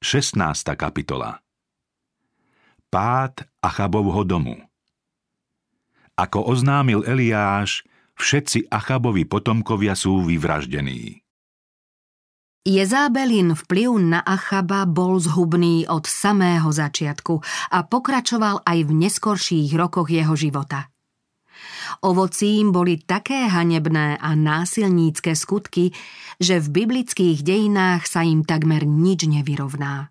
16. kapitola Pád Achabovho domu Ako oznámil Eliáš, všetci Achabovi potomkovia sú vyvraždení. Jezábelin vplyv na Achaba bol zhubný od samého začiatku a pokračoval aj v neskorších rokoch jeho života. Ovocím boli také hanebné a násilnícke skutky, že v biblických dejinách sa im takmer nič nevyrovná.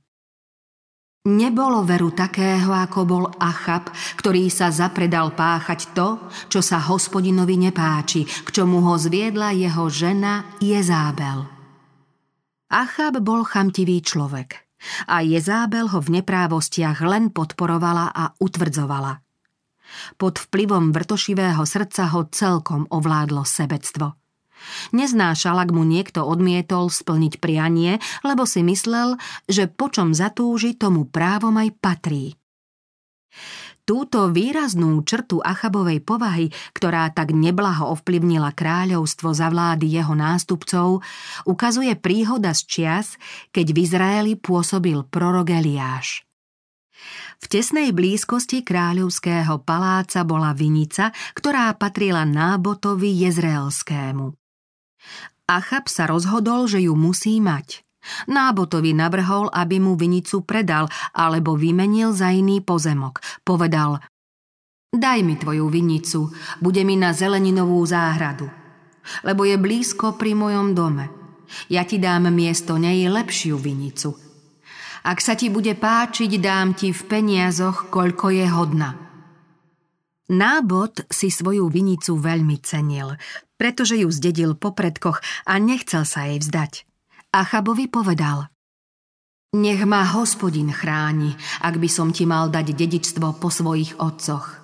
Nebolo veru takého, ako bol Achab, ktorý sa zapredal páchať to, čo sa hospodinovi nepáči, k čomu ho zviedla jeho žena Jezábel. Achab bol chamtivý človek a Jezábel ho v neprávostiach len podporovala a utvrdzovala – pod vplyvom vrtošivého srdca ho celkom ovládlo sebectvo. Neznášal, ak mu niekto odmietol splniť prianie, lebo si myslel, že po čom zatúži, tomu právom aj patrí. Túto výraznú črtu Achabovej povahy, ktorá tak neblaho ovplyvnila kráľovstvo za vlády jeho nástupcov, ukazuje príhoda z čias, keď v Izraeli pôsobil prorok Eliáš. V tesnej blízkosti kráľovského paláca bola vinica, ktorá patrila nábotovi jezreelskému. Achab sa rozhodol, že ju musí mať. Nábotovi navrhol, aby mu vinicu predal alebo vymenil za iný pozemok. Povedal, daj mi tvoju vinicu, bude mi na zeleninovú záhradu, lebo je blízko pri mojom dome. Ja ti dám miesto nej lepšiu vinicu – ak sa ti bude páčiť, dám ti v peniazoch, koľko je hodna. Nábod si svoju vinicu veľmi cenil, pretože ju zdedil po predkoch a nechcel sa jej vzdať. Achabovi povedal Nech ma hospodin chráni, ak by som ti mal dať dedičstvo po svojich otcoch.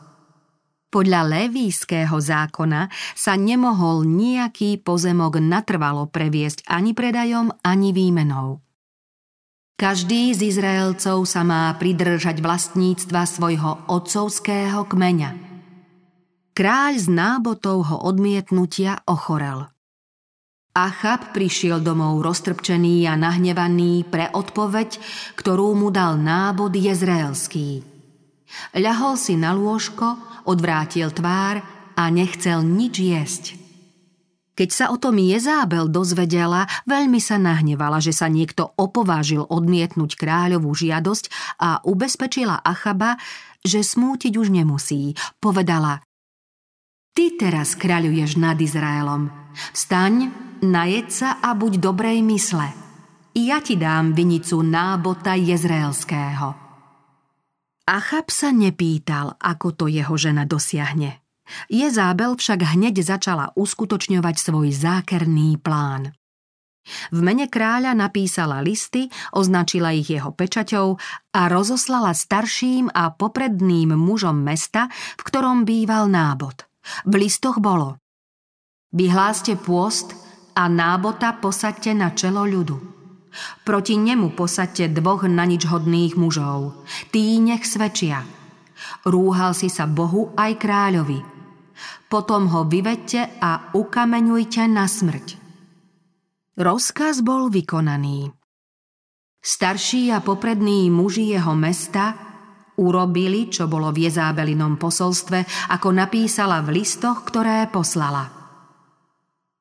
Podľa levíského zákona sa nemohol nejaký pozemok natrvalo previesť ani predajom, ani výmenou. Každý z Izraelcov sa má pridržať vlastníctva svojho otcovského kmeňa. Kráľ z nábotovho odmietnutia ochorel. Achab prišiel domov roztrpčený a nahnevaný pre odpoveď, ktorú mu dal nábod jezraelský. Ľahol si na lôžko, odvrátil tvár a nechcel nič jesť – keď sa o tom Jezábel dozvedela, veľmi sa nahnevala, že sa niekto opovážil odmietnúť kráľovú žiadosť a ubezpečila Achaba, že smútiť už nemusí. Povedala, ty teraz kráľuješ nad Izraelom. Vstaň, najed sa a buď dobrej mysle. Ja ti dám vinicu nábota jezraelského. Achab sa nepýtal, ako to jeho žena dosiahne. Jezábel však hneď začala uskutočňovať svoj zákerný plán. V mene kráľa napísala listy, označila ich jeho pečaťou a rozoslala starším a popredným mužom mesta, v ktorom býval nábod. V listoch bolo Vyhláste pôst a nábota posaďte na čelo ľudu. Proti nemu posaďte dvoch na nič hodných mužov. Tí nech svedčia. Rúhal si sa Bohu aj kráľovi – potom ho vyvedte a ukameňujte na smrť. Rozkaz bol vykonaný. Starší a poprední muži jeho mesta urobili, čo bolo v Jezábelinom posolstve, ako napísala v listoch, ktoré poslala.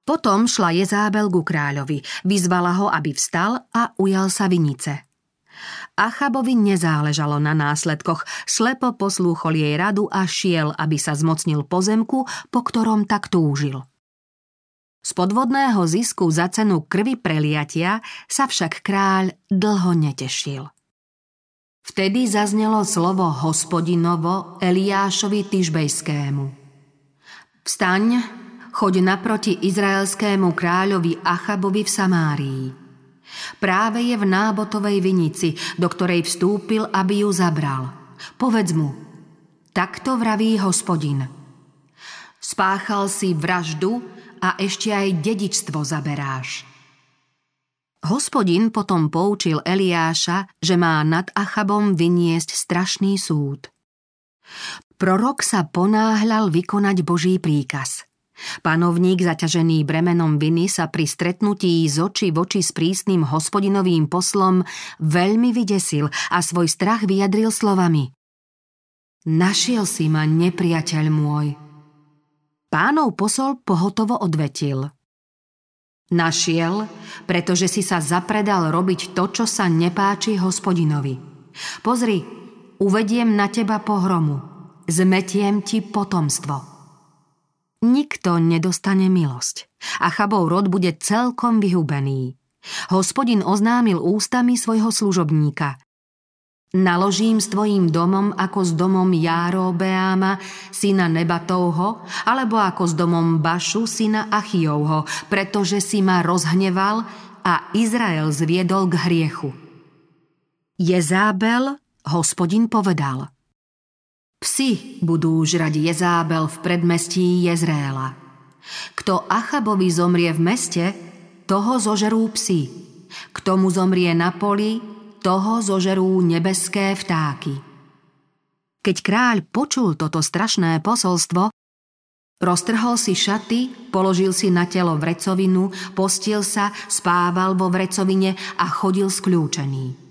Potom šla Jezábel ku kráľovi, vyzvala ho, aby vstal a ujal sa vinice. Achabovi nezáležalo na následkoch, slepo poslúchol jej radu a šiel, aby sa zmocnil pozemku, po ktorom tak túžil. Z podvodného zisku za cenu krvi preliatia sa však kráľ dlho netešil. Vtedy zaznelo slovo hospodinovo Eliášovi Tyžbejskému. Vstaň, choď naproti izraelskému kráľovi Achabovi v Samárii – Práve je v nábotovej vinici, do ktorej vstúpil, aby ju zabral. Povedz mu, takto vraví hospodin. Spáchal si vraždu a ešte aj dedičstvo zaberáš. Hospodin potom poučil Eliáša, že má nad Achabom vyniesť strašný súd. Prorok sa ponáhľal vykonať Boží príkaz – Panovník zaťažený bremenom viny sa pri stretnutí z oči v oči s prísnym hospodinovým poslom veľmi vydesil a svoj strach vyjadril slovami Našiel si ma, nepriateľ môj. Pánov posol pohotovo odvetil. Našiel, pretože si sa zapredal robiť to, čo sa nepáči hospodinovi. Pozri, uvediem na teba pohromu, zmetiem ti potomstvo. Nikto nedostane milosť a Chabov rod bude celkom vyhubený. Hospodin oznámil ústami svojho služobníka. Naložím s tvojím domom ako s domom Járobeáma, syna Nebatovho, alebo ako s domom Bašu, syna Achijovho, pretože si ma rozhneval a Izrael zviedol k hriechu. Jezábel, hospodin povedal – Psi budú žrať Jezábel v predmestí Jezréla. Kto Achabovi zomrie v meste, toho zožerú psi. Kto mu zomrie na poli, toho zožerú nebeské vtáky. Keď kráľ počul toto strašné posolstvo, roztrhol si šaty, položil si na telo vrecovinu, postil sa, spával vo vrecovine a chodil skľúčený.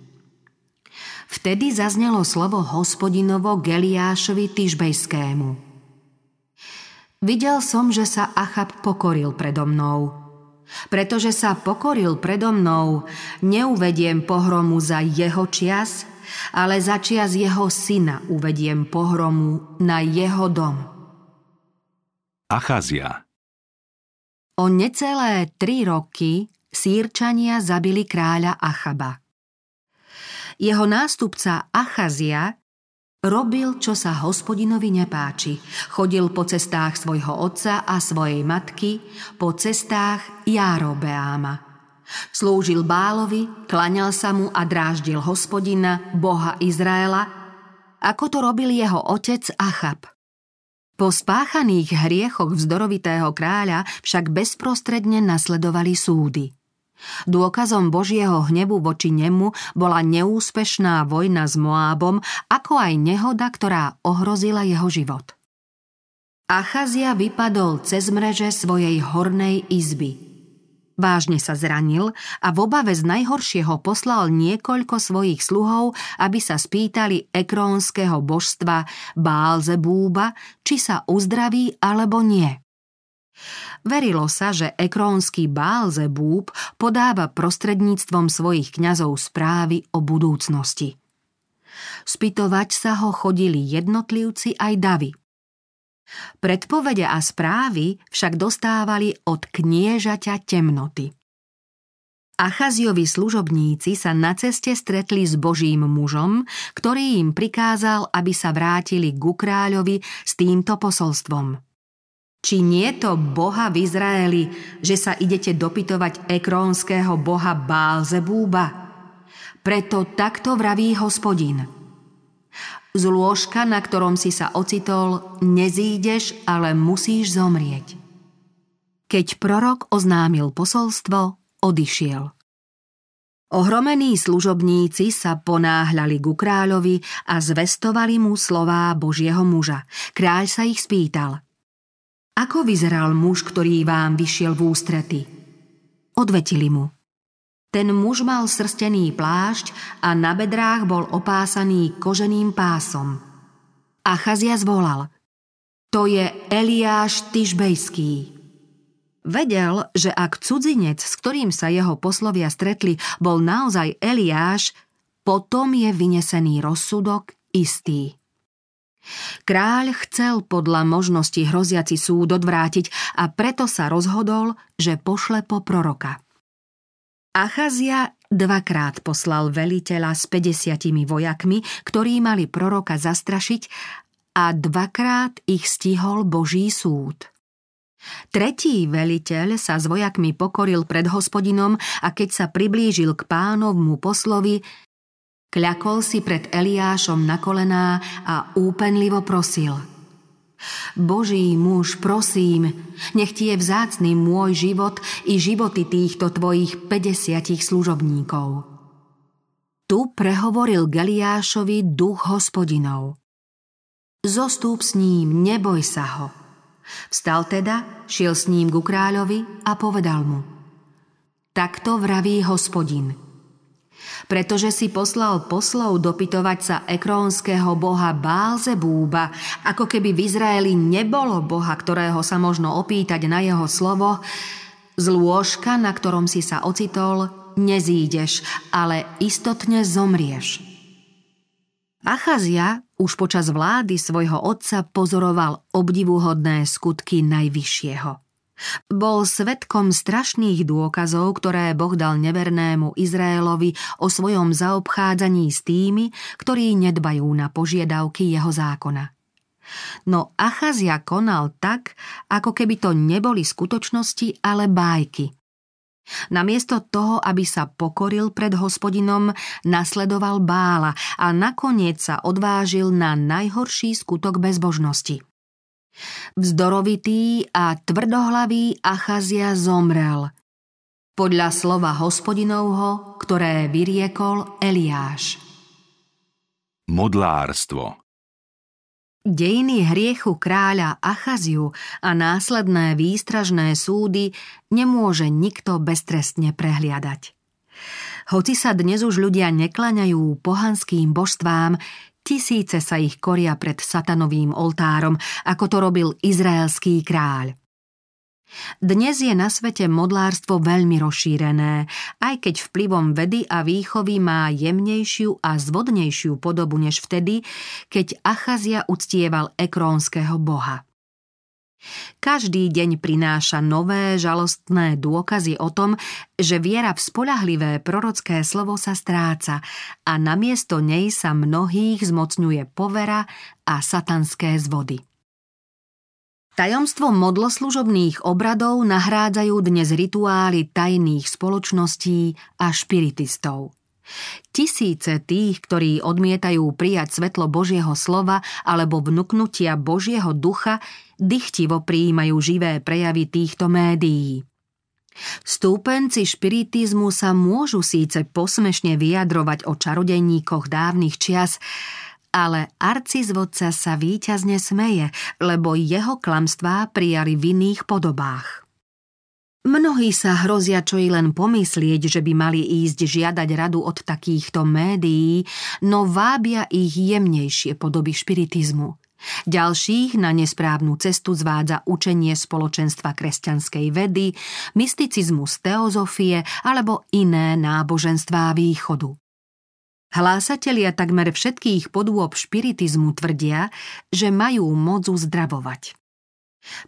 Vtedy zaznelo slovo hospodinovo Geliášovi Tyžbejskému. Videl som, že sa Achab pokoril predo mnou. Pretože sa pokoril predo mnou, neuvediem pohromu za jeho čias, ale za čias jeho syna uvediem pohromu na jeho dom. Achazia O necelé tri roky sírčania zabili kráľa Achaba. Jeho nástupca Achazia robil, čo sa hospodinovi nepáči. Chodil po cestách svojho otca a svojej matky, po cestách Járobeáma. Slúžil Bálovi, klaňal sa mu a dráždil hospodina, boha Izraela, ako to robil jeho otec Achab. Po spáchaných hriechoch vzdorovitého kráľa však bezprostredne nasledovali súdy – Dôkazom Božieho hnevu voči nemu bola neúspešná vojna s Moábom, ako aj nehoda, ktorá ohrozila jeho život. Achazia vypadol cez mreže svojej hornej izby. Vážne sa zranil a v obave z najhoršieho poslal niekoľko svojich sluhov, aby sa spýtali ekrónskeho božstva Bálzebúba, či sa uzdraví alebo nie. Verilo sa, že ekrónsky Bálzebúb podáva prostredníctvom svojich kňazov správy o budúcnosti. Spytovať sa ho chodili jednotlivci aj davy. Predpovede a správy však dostávali od kniežaťa temnoty. Achaziovi služobníci sa na ceste stretli s Božím mužom, ktorý im prikázal, aby sa vrátili ku kráľovi s týmto posolstvom – či nie to Boha v Izraeli, že sa idete dopytovať ekrónskeho boha Bálzebúba? Preto takto vraví hospodin. Z lôžka, na ktorom si sa ocitol, nezídeš, ale musíš zomrieť. Keď prorok oznámil posolstvo, odišiel. Ohromení služobníci sa ponáhľali ku kráľovi a zvestovali mu slová Božieho muža. Kráľ sa ich spýtal – ako vyzeral muž, ktorý vám vyšiel v ústrety? Odvetili mu. Ten muž mal srstený plášť a na bedrách bol opásaný koženým pásom. Achazia zvolal. To je Eliáš Tyžbejský. Vedel, že ak cudzinec, s ktorým sa jeho poslovia stretli, bol naozaj Eliáš, potom je vynesený rozsudok istý. Kráľ chcel podľa možnosti hroziaci súd odvrátiť a preto sa rozhodol, že pošle po proroka. Achazia dvakrát poslal veliteľa s 50 vojakmi, ktorí mali proroka zastrašiť a dvakrát ich stihol Boží súd. Tretí veliteľ sa s vojakmi pokoril pred hospodinom a keď sa priblížil k pánovmu poslovi, Kľakol si pred Eliášom na kolená a úpenlivo prosil. Boží muž, prosím, nech ti je vzácný môj život i životy týchto tvojich 50 služobníkov. Tu prehovoril Geliášovi duch hospodinov. Zostúp s ním, neboj sa ho. Vstal teda, šiel s ním ku kráľovi a povedal mu Takto vraví hospodin. Pretože si poslal poslov dopytovať sa ekrónskeho boha Bálzebúba, ako keby v Izraeli nebolo boha, ktorého sa možno opýtať na jeho slovo, z lôžka, na ktorom si sa ocitol, nezídeš, ale istotne zomrieš. Achazia už počas vlády svojho otca pozoroval obdivuhodné skutky Najvyššieho. Bol svetkom strašných dôkazov, ktoré Boh dal nevernému Izraelovi o svojom zaobchádzaní s tými, ktorí nedbajú na požiadavky jeho zákona. No Achazia konal tak, ako keby to neboli skutočnosti, ale bájky. Namiesto toho, aby sa pokoril pred hospodinom, nasledoval bála a nakoniec sa odvážil na najhorší skutok bezbožnosti. Vzdorovitý a tvrdohlavý Achazia zomrel. Podľa slova hospodinovho, ktoré vyriekol Eliáš. Modlárstvo Dejiny hriechu kráľa Achaziu a následné výstražné súdy nemôže nikto beztrestne prehliadať. Hoci sa dnes už ľudia neklaňajú pohanským božstvám, tisíce sa ich koria pred satanovým oltárom, ako to robil izraelský kráľ. Dnes je na svete modlárstvo veľmi rozšírené, aj keď vplyvom vedy a výchovy má jemnejšiu a zvodnejšiu podobu než vtedy, keď Achazia uctieval ekrónskeho boha. Každý deň prináša nové žalostné dôkazy o tom, že viera v spolahlivé prorocké slovo sa stráca a namiesto nej sa mnohých zmocňuje povera a satanské zvody. Tajomstvo modloslužobných obradov nahrádzajú dnes rituály tajných spoločností a špiritistov. Tisíce tých, ktorí odmietajú prijať svetlo Božieho slova alebo vnuknutia Božieho ducha, dychtivo prijímajú živé prejavy týchto médií. Stúpenci špiritizmu sa môžu síce posmešne vyjadrovať o čarodejníkoch dávnych čias, ale arcizvodca sa víťazne smeje, lebo jeho klamstvá prijali v iných podobách. Mnohí sa hrozia čo i len pomyslieť, že by mali ísť žiadať radu od takýchto médií, no vábia ich jemnejšie podoby špiritizmu. Ďalších na nesprávnu cestu zvádza učenie spoločenstva kresťanskej vedy, mysticizmus teozofie alebo iné náboženstvá východu. Hlásatelia takmer všetkých podôb špiritizmu tvrdia, že majú moc uzdravovať.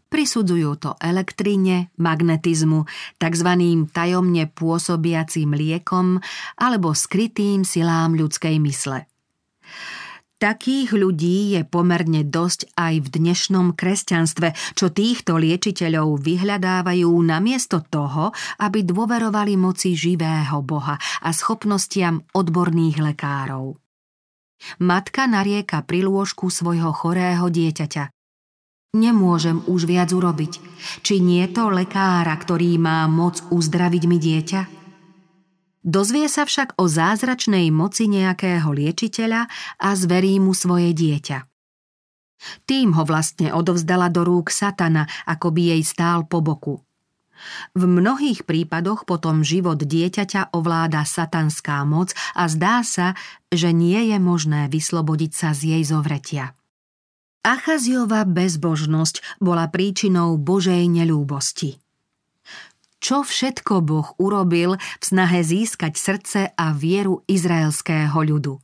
Prisudzujú to elektrine, magnetizmu, tzv. tajomne pôsobiacím liekom alebo skrytým silám ľudskej mysle. Takých ľudí je pomerne dosť aj v dnešnom kresťanstve, čo týchto liečiteľov vyhľadávajú namiesto toho, aby dôverovali moci živého Boha a schopnostiam odborných lekárov. Matka narieka pri lôžku svojho chorého dieťaťa. Nemôžem už viac urobiť. Či nie to lekára, ktorý má moc uzdraviť mi dieťa? Dozvie sa však o zázračnej moci nejakého liečiteľa a zverí mu svoje dieťa. Tým ho vlastne odovzdala do rúk satana, ako by jej stál po boku. V mnohých prípadoch potom život dieťaťa ovláda satanská moc a zdá sa, že nie je možné vyslobodiť sa z jej zovretia. Achaziova bezbožnosť bola príčinou Božej nelúbosti čo všetko Boh urobil v snahe získať srdce a vieru izraelského ľudu.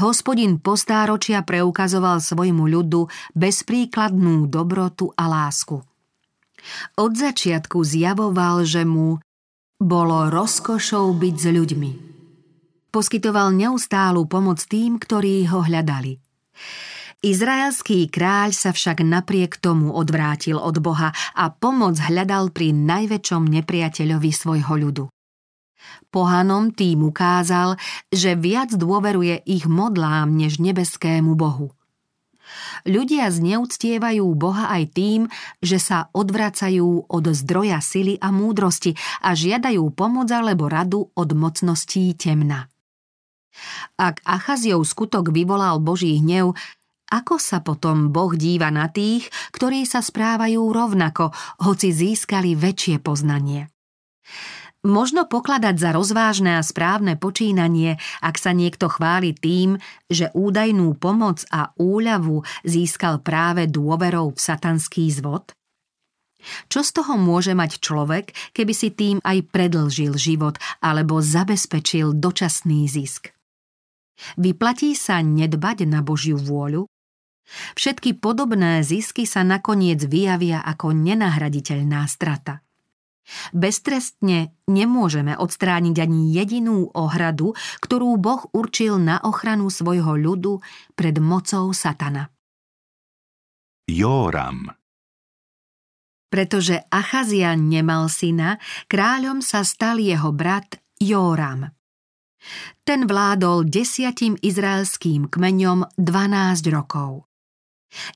Hospodin postáročia preukazoval svojmu ľudu bezpríkladnú dobrotu a lásku. Od začiatku zjavoval, že mu bolo rozkošou byť s ľuďmi. Poskytoval neustálu pomoc tým, ktorí ho hľadali. Izraelský kráľ sa však napriek tomu odvrátil od Boha a pomoc hľadal pri najväčšom nepriateľovi svojho ľudu. Pohanom tým ukázal, že viac dôveruje ich modlám než nebeskému Bohu. Ľudia zneúctievajú Boha aj tým, že sa odvracajú od zdroja sily a múdrosti a žiadajú pomoc alebo radu od mocností temna. Ak Achaziov skutok vyvolal Boží hnev, ako sa potom Boh díva na tých, ktorí sa správajú rovnako, hoci získali väčšie poznanie. Možno pokladať za rozvážne a správne počínanie, ak sa niekto chváli tým, že údajnú pomoc a úľavu získal práve dôverou v satanský zvod? Čo z toho môže mať človek, keby si tým aj predlžil život alebo zabezpečil dočasný zisk? Vyplatí sa nedbať na Božiu vôľu? Všetky podobné zisky sa nakoniec vyjavia ako nenahraditeľná strata. Beztrestne nemôžeme odstrániť ani jedinú ohradu, ktorú Boh určil na ochranu svojho ľudu pred mocou satana. Jóram Pretože Achazia nemal syna, kráľom sa stal jeho brat Jóram. Ten vládol desiatim izraelským kmeňom 12 rokov.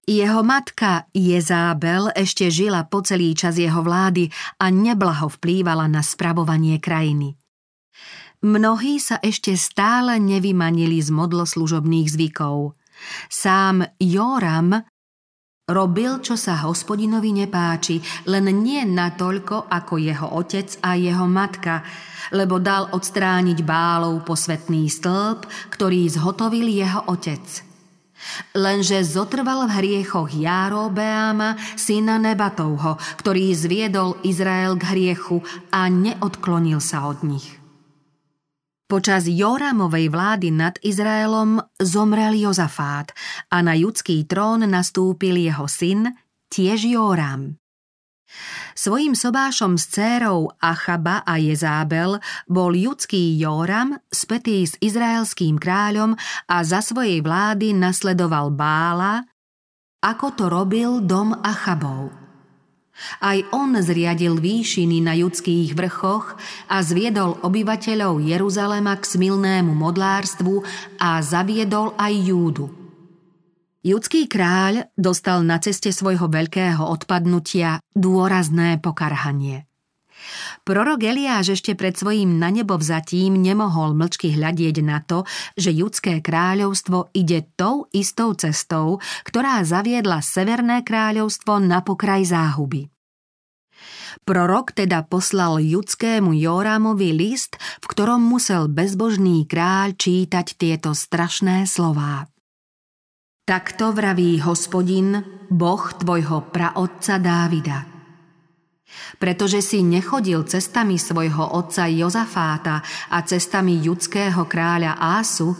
Jeho matka Jezábel ešte žila po celý čas jeho vlády a neblaho vplývala na spravovanie krajiny. Mnohí sa ešte stále nevymanili z modloslužobných zvykov. Sám Joram robil, čo sa hospodinovi nepáči, len nie natoľko ako jeho otec a jeho matka, lebo dal odstrániť bálov posvetný stĺp, ktorý zhotovil jeho otec – Lenže zotrval v hriechoch Járobeáma, syna Nebatovho, ktorý zviedol Izrael k hriechu a neodklonil sa od nich. Počas Joramovej vlády nad Izraelom zomrel Jozafát a na judský trón nastúpil jeho syn, tiež Joram. Svojím sobášom s cérou Achaba a Jezábel bol judský Jóram spätý s izraelským kráľom a za svojej vlády nasledoval Bála, ako to robil dom Achabov. Aj on zriadil výšiny na judských vrchoch a zviedol obyvateľov Jeruzalema k smilnému modlárstvu a zaviedol aj Júdu – Judský kráľ dostal na ceste svojho veľkého odpadnutia dôrazné pokarhanie. Prorok Eliáš ešte pred svojím na nebo vzatím nemohol mlčky hľadieť na to, že judské kráľovstvo ide tou istou cestou, ktorá zaviedla Severné kráľovstvo na pokraj záhuby. Prorok teda poslal judskému Jóramovi list, v ktorom musel bezbožný kráľ čítať tieto strašné slová. Takto vraví hospodin, boh tvojho praotca Dávida. Pretože si nechodil cestami svojho otca Jozafáta a cestami judského kráľa Ásu,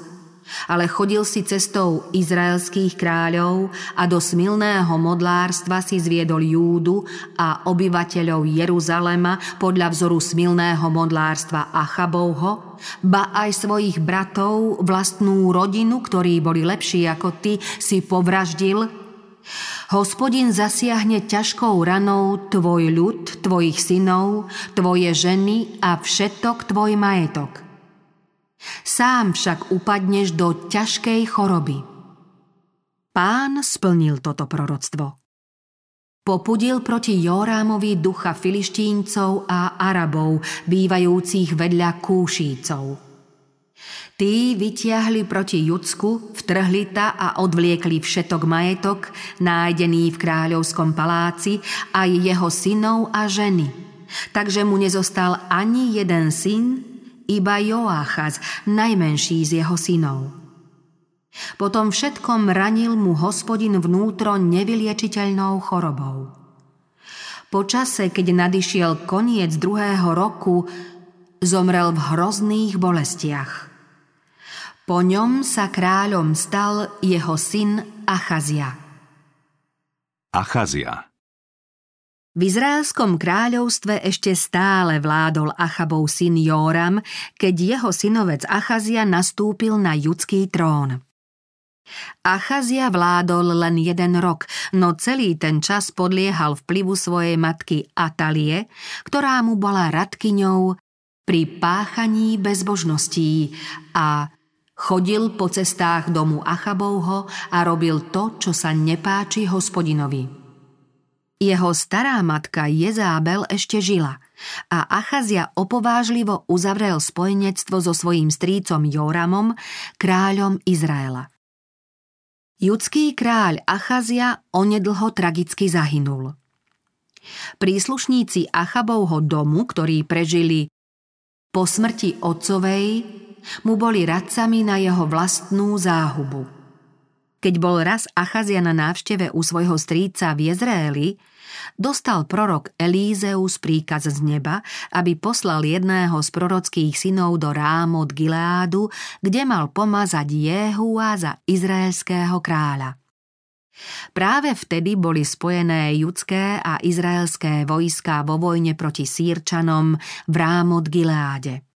ale chodil si cestou izraelských kráľov a do smilného modlárstva si zviedol Júdu a obyvateľov Jeruzalema podľa vzoru smilného modlárstva Achabovho, ba aj svojich bratov, vlastnú rodinu, ktorí boli lepší ako ty, si povraždil, Hospodin zasiahne ťažkou ranou tvoj ľud, tvojich synov, tvoje ženy a všetok tvoj majetok. Sám však upadneš do ťažkej choroby. Pán splnil toto proroctvo. Popudil proti Jorámovi ducha filištíncov a Arabov, bývajúcich vedľa Kúšícov. Tí vytiahli proti Judsku, vtrhli ta a odvliekli všetok majetok, nájdený v kráľovskom paláci, aj jeho synov a ženy. Takže mu nezostal ani jeden syn, iba Joáchaz, najmenší z jeho synov. Potom všetkom ranil mu hospodin vnútro nevyliečiteľnou chorobou. Po čase, keď nadišiel koniec druhého roku, zomrel v hrozných bolestiach. Po ňom sa kráľom stal jeho syn Achazia. Achazia v Izraelskom kráľovstve ešte stále vládol Achabov syn Jóram, keď jeho synovec Achazia nastúpil na judský trón. Achazia vládol len jeden rok, no celý ten čas podliehal vplyvu svojej matky Atalie, ktorá mu bola radkyňou pri páchaní bezbožností a chodil po cestách domu Achabovho a robil to, čo sa nepáči hospodinovi. Jeho stará matka Jezábel ešte žila a Achazia opovážlivo uzavrel spojenectvo so svojím strícom Joramom, kráľom Izraela. Judský kráľ Achazia onedlho tragicky zahynul. Príslušníci Achabovho domu, ktorí prežili po smrti otcovej, mu boli radcami na jeho vlastnú záhubu. Keď bol raz Achazia na návšteve u svojho strýca v Jezreeli, dostal prorok Elízeus príkaz z neba, aby poslal jedného z prorockých synov do Rámot Gileádu, kde mal pomazať Jehua za izraelského kráľa. Práve vtedy boli spojené judské a izraelské vojská vo vojne proti Sýrčanom v Rámot Gileáde.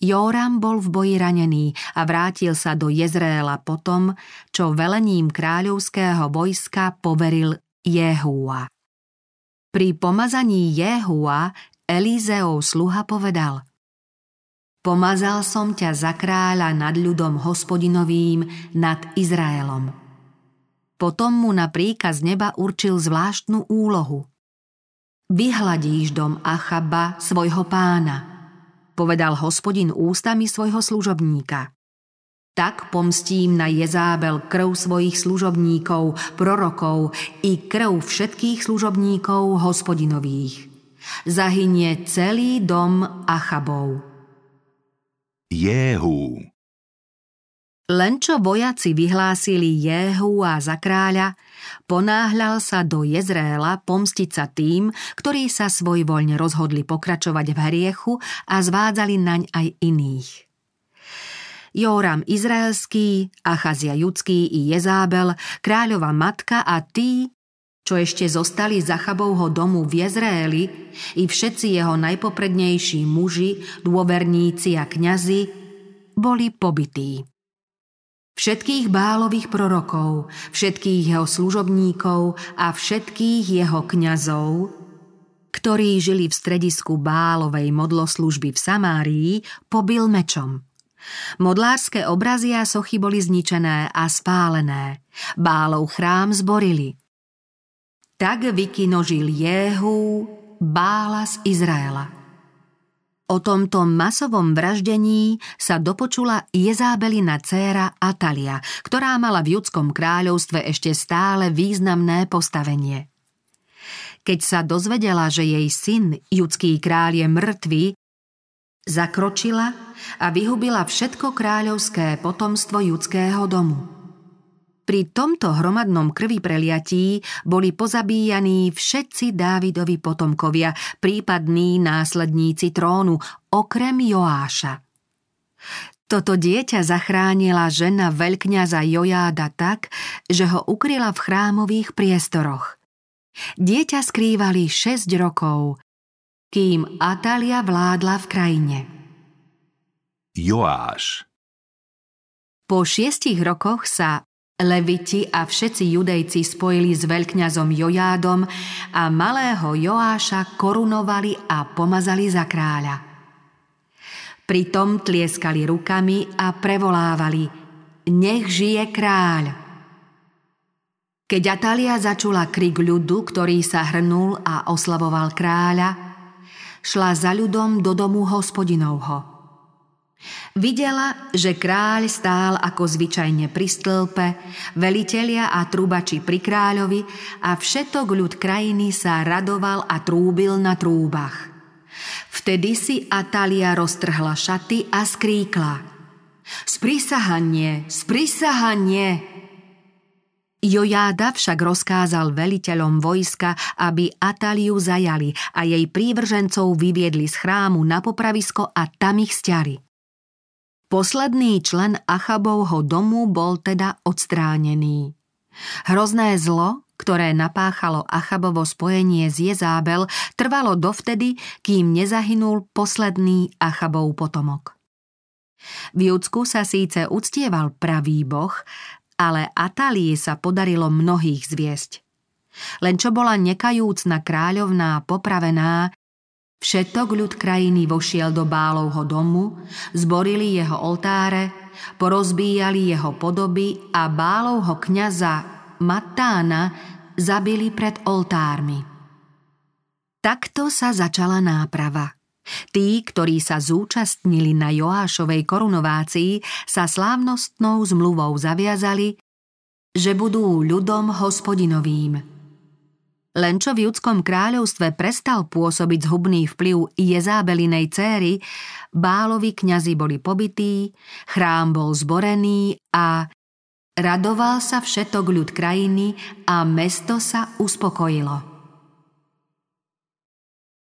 Jóram bol v boji ranený a vrátil sa do Jezréla potom, čo velením kráľovského vojska poveril Jehúa. Pri pomazaní Jehúa Elízeov sluha povedal Pomazal som ťa za kráľa nad ľudom hospodinovým, nad Izraelom. Potom mu na príkaz neba určil zvláštnu úlohu. Vyhladíš dom Achaba, svojho pána, povedal hospodin ústami svojho služobníka. Tak pomstím na Jezábel krv svojich služobníkov, prorokov i krv všetkých služobníkov hospodinových. Zahynie celý dom Achabov. Jéhu Len čo vojaci vyhlásili Jehu a za kráľa, ponáhľal sa do Jezréla pomstiť sa tým, ktorí sa svojvoľne rozhodli pokračovať v hriechu a zvádzali naň aj iných. Jóram Izraelský, Achazia Judský i Jezábel, kráľova matka a tí, čo ešte zostali za Chabovho domu v Jezraeli, i všetci jeho najpoprednejší muži, dôverníci a kňazi, boli pobytí. Všetkých bálových prorokov, všetkých jeho služobníkov a všetkých jeho kňazov, ktorí žili v stredisku bálovej modloslužby v Samárii, pobil mečom – Modlárske obrazy a sochy boli zničené a spálené. Bálov chrám zborili. Tak vykinožil Jehu Bála z Izraela. O tomto masovom vraždení sa dopočula Jezábelina dcéra Atalia, ktorá mala v judskom kráľovstve ešte stále významné postavenie. Keď sa dozvedela, že jej syn, judský kráľ, je mŕtvý, Zakročila a vyhubila všetko kráľovské potomstvo judského domu. Pri tomto hromadnom krvi preliatí boli pozabíjaní všetci Dávidovi potomkovia, prípadní následníci trónu, okrem Joáša. Toto dieťa zachránila žena veľkňaza Jojáda tak, že ho ukryla v chrámových priestoroch. Dieťa skrývali 6 rokov kým Atalia vládla v krajine. Joáš Po šiestich rokoch sa Leviti a všetci judejci spojili s veľkňazom Jojádom a malého Joáša korunovali a pomazali za kráľa. Pritom tlieskali rukami a prevolávali Nech žije kráľ! Keď Atalia začula krik ľudu, ktorý sa hrnul a oslavoval kráľa, šla za ľudom do domu hospodinovho. Videla, že kráľ stál ako zvyčajne pri stĺpe, velitelia a trúbači pri kráľovi a všetok ľud krajiny sa radoval a trúbil na trúbach. Vtedy si Atalia roztrhla šaty a skríkla. Sprisahanie, sprisahanie! Jojáda však rozkázal veliteľom vojska, aby Ataliu zajali a jej prívržencov vyviedli z chrámu na popravisko a tam ich stiali. Posledný člen Achabovho domu bol teda odstránený. Hrozné zlo, ktoré napáchalo Achabovo spojenie z Jezábel, trvalo dovtedy, kým nezahynul posledný Achabov potomok. V Judsku sa síce uctieval pravý boh, ale Atalii sa podarilo mnohých zviesť. Len čo bola nekajúcna kráľovná popravená, všetok ľud krajiny vošiel do Bálovho domu, zborili jeho oltáre, porozbíjali jeho podoby a Bálovho kňaza Matána zabili pred oltármi. Takto sa začala náprava. Tí, ktorí sa zúčastnili na Joášovej korunovácii, sa slávnostnou zmluvou zaviazali, že budú ľudom hospodinovým. Len čo v judskom kráľovstve prestal pôsobiť zhubný vplyv Jezábelinej céry, bálovi kňazi boli pobytí, chrám bol zborený a radoval sa všetok ľud krajiny a mesto sa uspokojilo.